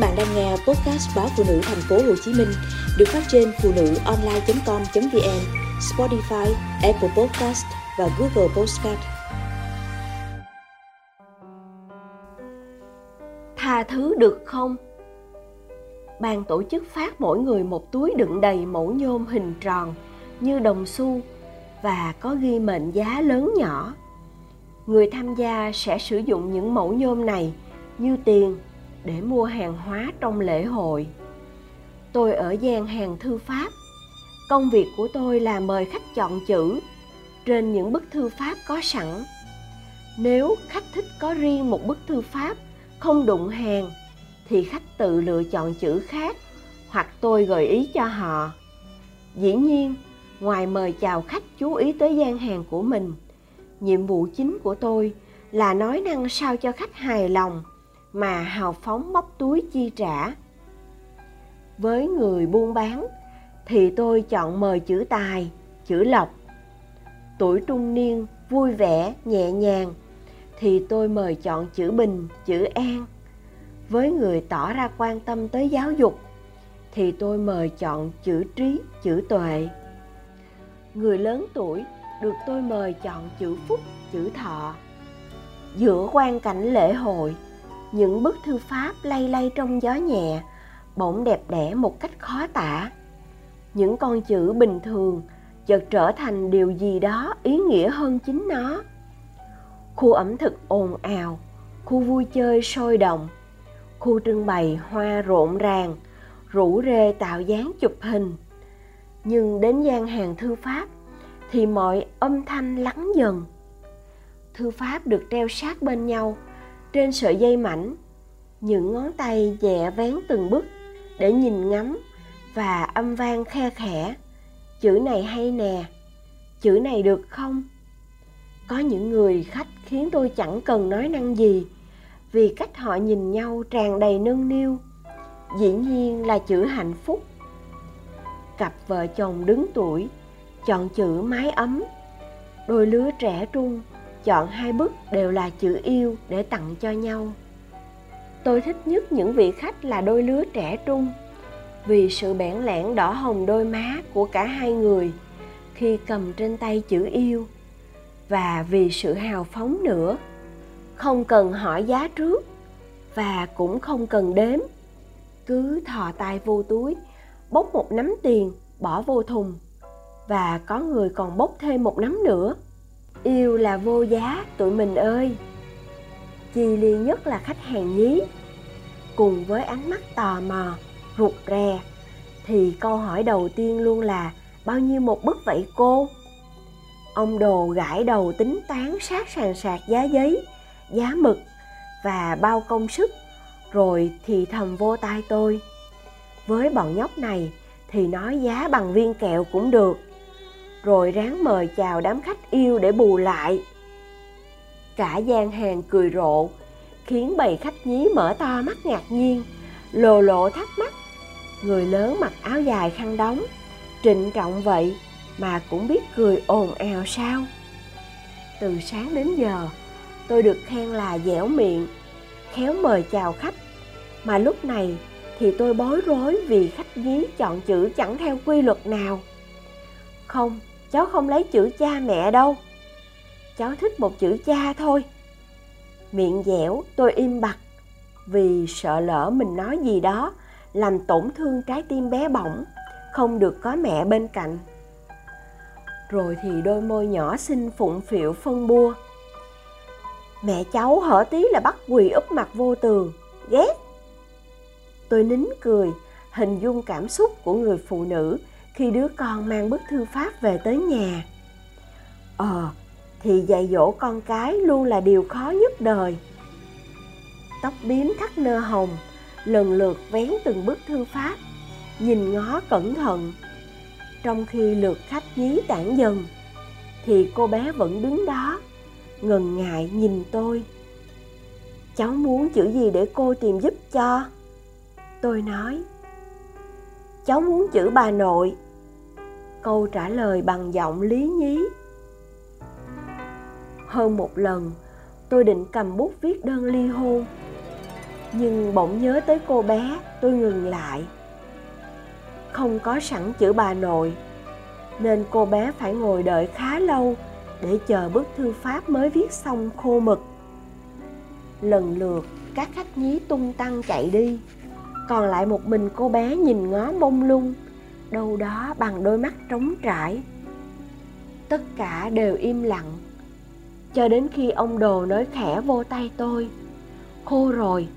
bạn đang nghe podcast báo phụ nữ thành phố Hồ Chí Minh được phát trên phụ nữ online.com.vn, Spotify, Apple Podcast và Google Podcast. Tha thứ được không? Ban tổ chức phát mỗi người một túi đựng đầy mẫu nhôm hình tròn như đồng xu và có ghi mệnh giá lớn nhỏ. Người tham gia sẽ sử dụng những mẫu nhôm này như tiền để mua hàng hóa trong lễ hội. Tôi ở gian hàng thư pháp. Công việc của tôi là mời khách chọn chữ trên những bức thư pháp có sẵn. Nếu khách thích có riêng một bức thư pháp không đụng hàng, thì khách tự lựa chọn chữ khác hoặc tôi gợi ý cho họ. Dĩ nhiên, ngoài mời chào khách chú ý tới gian hàng của mình, nhiệm vụ chính của tôi là nói năng sao cho khách hài lòng mà hào phóng móc túi chi trả. Với người buôn bán thì tôi chọn mời chữ tài, chữ lộc. Tuổi trung niên vui vẻ, nhẹ nhàng thì tôi mời chọn chữ bình, chữ an. Với người tỏ ra quan tâm tới giáo dục thì tôi mời chọn chữ trí, chữ tuệ. Người lớn tuổi được tôi mời chọn chữ phúc, chữ thọ. Giữa quan cảnh lễ hội những bức thư pháp lay lay trong gió nhẹ, bỗng đẹp đẽ một cách khó tả. Những con chữ bình thường chợt trở thành điều gì đó ý nghĩa hơn chính nó. Khu ẩm thực ồn ào, khu vui chơi sôi động, khu trưng bày hoa rộn ràng, rủ rê tạo dáng chụp hình. Nhưng đến gian hàng thư pháp thì mọi âm thanh lắng dần. Thư pháp được treo sát bên nhau trên sợi dây mảnh, những ngón tay nhẹ vén từng bức để nhìn ngắm và âm vang khe khẽ. Chữ này hay nè, chữ này được không? Có những người khách khiến tôi chẳng cần nói năng gì, vì cách họ nhìn nhau tràn đầy nâng niu. Dĩ nhiên là chữ hạnh phúc. Cặp vợ chồng đứng tuổi, chọn chữ mái ấm. Đôi lứa trẻ trung chọn hai bức đều là chữ yêu để tặng cho nhau. Tôi thích nhất những vị khách là đôi lứa trẻ trung. Vì sự bẽn lẽn đỏ hồng đôi má của cả hai người khi cầm trên tay chữ yêu. Và vì sự hào phóng nữa, không cần hỏi giá trước và cũng không cần đếm. Cứ thò tay vô túi, bốc một nắm tiền, bỏ vô thùng. Và có người còn bốc thêm một nắm nữa yêu là vô giá, tụi mình ơi. Chi ly nhất là khách hàng nhí. Cùng với ánh mắt tò mò, rụt rè, thì câu hỏi đầu tiên luôn là, bao nhiêu một bức vậy, cô? Ông đồ gãi đầu tính toán sát sàn sạc giá giấy, giá mực và bao công sức, rồi thì thầm vô tai tôi. Với bọn nhóc này thì nói giá bằng viên kẹo cũng được rồi ráng mời chào đám khách yêu để bù lại. Cả gian hàng cười rộ, khiến bầy khách nhí mở to mắt ngạc nhiên lồ lộ thắc mắc. Người lớn mặc áo dài khăn đóng, trịnh trọng vậy mà cũng biết cười ồn ào sao. Từ sáng đến giờ, tôi được khen là dẻo miệng, khéo mời chào khách. Mà lúc này thì tôi bối rối vì khách nhí chọn chữ chẳng theo quy luật nào. Không cháu không lấy chữ cha mẹ đâu. Cháu thích một chữ cha thôi. Miệng dẻo, tôi im bặt, vì sợ lỡ mình nói gì đó làm tổn thương trái tim bé bỏng, không được có mẹ bên cạnh. Rồi thì đôi môi nhỏ xinh phụng phịu phân bua. Mẹ cháu hở tí là bắt quỳ úp mặt vô tường, ghét. Tôi nín cười, hình dung cảm xúc của người phụ nữ khi đứa con mang bức thư pháp về tới nhà. Ờ thì dạy dỗ con cái luôn là điều khó nhất đời. Tóc bím thắt nơ hồng, lần lượt vén từng bức thư pháp, nhìn ngó cẩn thận. Trong khi lượt khách nhí tản dần, thì cô bé vẫn đứng đó, ngần ngại nhìn tôi. Cháu muốn chữ gì để cô tìm giúp cho? Tôi nói cháu muốn chữ bà nội. Câu trả lời bằng giọng lý nhí. Hơn một lần, tôi định cầm bút viết đơn ly hôn. Nhưng bỗng nhớ tới cô bé, tôi ngừng lại. Không có sẵn chữ bà nội, nên cô bé phải ngồi đợi khá lâu để chờ bức thư pháp mới viết xong khô mực. Lần lượt, các khách nhí tung tăng chạy đi còn lại một mình cô bé nhìn ngó mông lung, đâu đó bằng đôi mắt trống trải. Tất cả đều im lặng. Cho đến khi ông đồ nói khẽ vô tay tôi, khô rồi,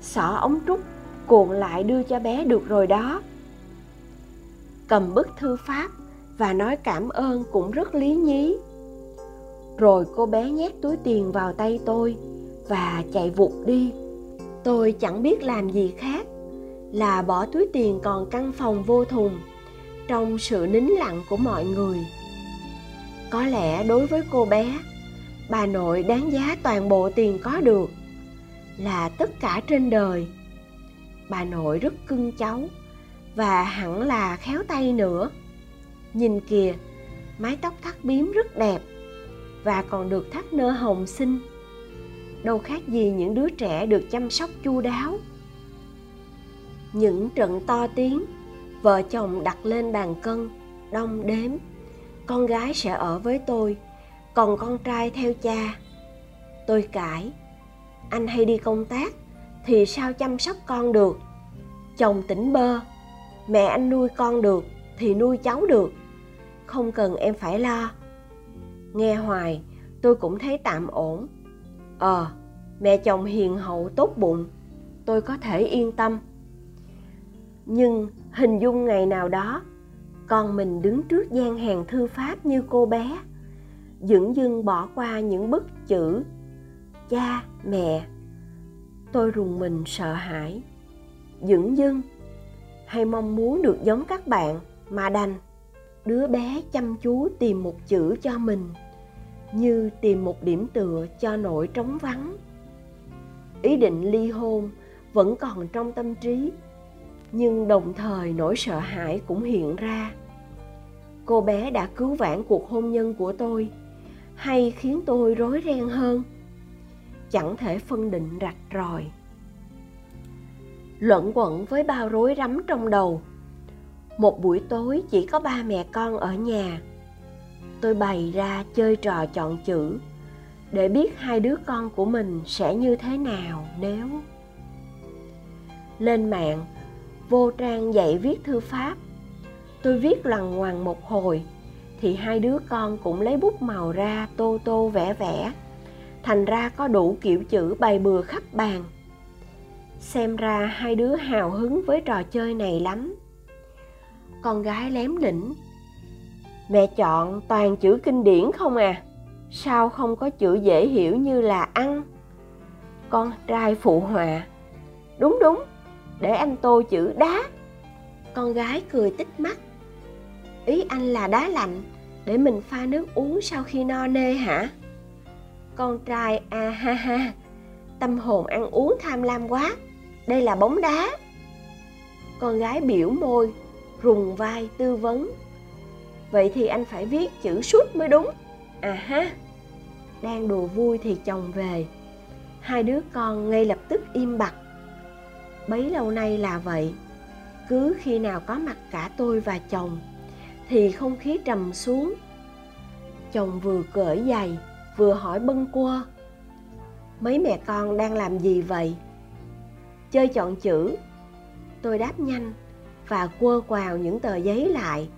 xỏ ống trúc, cuộn lại đưa cho bé được rồi đó. Cầm bức thư pháp và nói cảm ơn cũng rất lý nhí. Rồi cô bé nhét túi tiền vào tay tôi và chạy vụt đi. Tôi chẳng biết làm gì khác là bỏ túi tiền còn căn phòng vô thùng, trong sự nín lặng của mọi người. Có lẽ đối với cô bé, bà nội đáng giá toàn bộ tiền có được là tất cả trên đời. Bà nội rất cưng cháu và hẳn là khéo tay nữa. Nhìn kìa, mái tóc thắt bím rất đẹp và còn được thắt nơ hồng xinh. Đâu khác gì những đứa trẻ được chăm sóc chu đáo những trận to tiếng. Vợ chồng đặt lên bàn cân, đong đếm. Con gái sẽ ở với tôi, còn con trai theo cha. Tôi cãi, anh hay đi công tác thì sao chăm sóc con được? Chồng tỉnh bơ, mẹ anh nuôi con được thì nuôi cháu được. Không cần em phải lo. Nghe hoài, tôi cũng thấy tạm ổn. Ờ mẹ chồng hiền hậu tốt bụng, tôi có thể yên tâm nhưng hình dung ngày nào đó, con mình đứng trước gian hàng thư pháp như cô bé, dửng dưng bỏ qua những bức chữ, cha, mẹ, tôi rùng mình sợ hãi. Dửng dưng, hay mong muốn được giống các bạn mà đành đứa bé chăm chú tìm một chữ cho mình, như tìm một điểm tựa cho nỗi trống vắng. Ý định ly hôn vẫn còn trong tâm trí nhưng đồng thời nỗi sợ hãi cũng hiện ra. Cô bé đã cứu vãn cuộc hôn nhân của tôi, hay khiến tôi rối ren hơn? Chẳng thể phân định rạch ròi. Luẩn quẩn với bao rối rắm trong đầu. Một buổi tối chỉ có ba mẹ con ở nhà. Tôi bày ra chơi trò chọn chữ, để biết hai đứa con của mình sẽ như thế nào nếu. Lên mạng vô trang dạy viết thư pháp. Tôi viết lằn ngoằng một hồi, thì hai đứa con cũng lấy bút màu ra tô tô vẽ vẽ. Thành ra có đủ kiểu chữ bày bừa khắp bàn. Xem ra hai đứa hào hứng với trò chơi này lắm. Con gái lém lĩnh mẹ chọn toàn chữ kinh điển không à? Sao không có chữ dễ hiểu như là ăn? Con trai phụ họa. Đúng đúng để anh tô chữ đá. Con gái cười tích mắt. Ý anh là đá lạnh để mình pha nước uống sau khi no nê hả? Con trai a à, ha ha tâm hồn ăn uống tham lam quá đây là bóng đá. Con gái biểu môi rùng vai tư vấn. Vậy thì anh phải viết chữ sút mới đúng. À ha. Đang đùa vui thì chồng về. Hai đứa con ngay lập tức im bặt bấy lâu nay là vậy. Cứ khi nào có mặt cả tôi và chồng, thì không khí trầm xuống. Chồng vừa cởi giày, vừa hỏi bâng quơ. Mấy mẹ con đang làm gì vậy? Chơi chọn chữ. Tôi đáp nhanh và quơ quào những tờ giấy lại,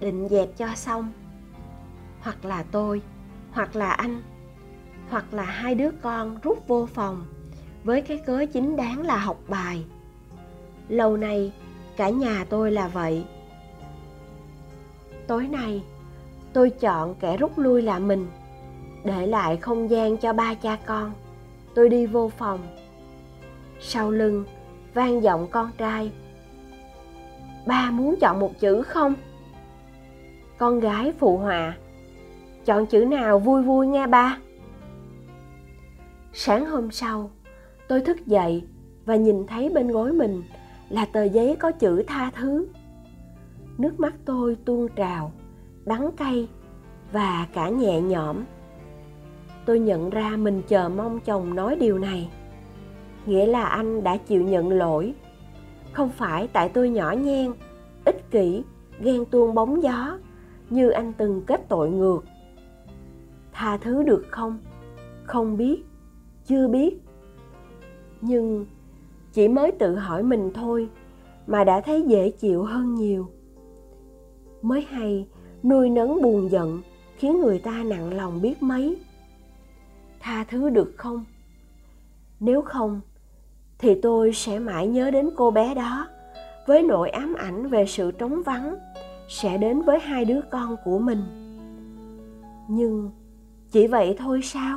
định dẹp cho xong. Hoặc là tôi, hoặc là anh, hoặc là hai đứa con rút vô phòng với cái cớ chính đáng là học bài. Lâu nay, cả nhà tôi là vậy. Tối nay, tôi chọn kẻ rút lui là mình, để lại không gian cho ba cha con. Tôi đi vô phòng. Sau lưng, vang giọng con trai. Ba muốn chọn một chữ không? Con gái phụ họa. Chọn chữ nào vui vui nghe ba. Sáng hôm sau tôi thức dậy và nhìn thấy bên gối mình là tờ giấy có chữ tha thứ. Nước mắt tôi tuôn trào, đắng cay và cả nhẹ nhõm. Tôi nhận ra mình chờ mong chồng nói điều này. Nghĩa là anh đã chịu nhận lỗi. Không phải tại tôi nhỏ nhen, ích kỷ, ghen tuông bóng gió như anh từng kết tội ngược. Tha thứ được không? Không biết, chưa biết nhưng chỉ mới tự hỏi mình thôi mà đã thấy dễ chịu hơn nhiều. Mới hay, nuôi nấng buồn giận khiến người ta nặng lòng biết mấy. Tha thứ được không? Nếu không, thì tôi sẽ mãi nhớ đến cô bé đó với nỗi ám ảnh về sự trống vắng sẽ đến với hai đứa con của mình. Nhưng chỉ vậy thôi sao?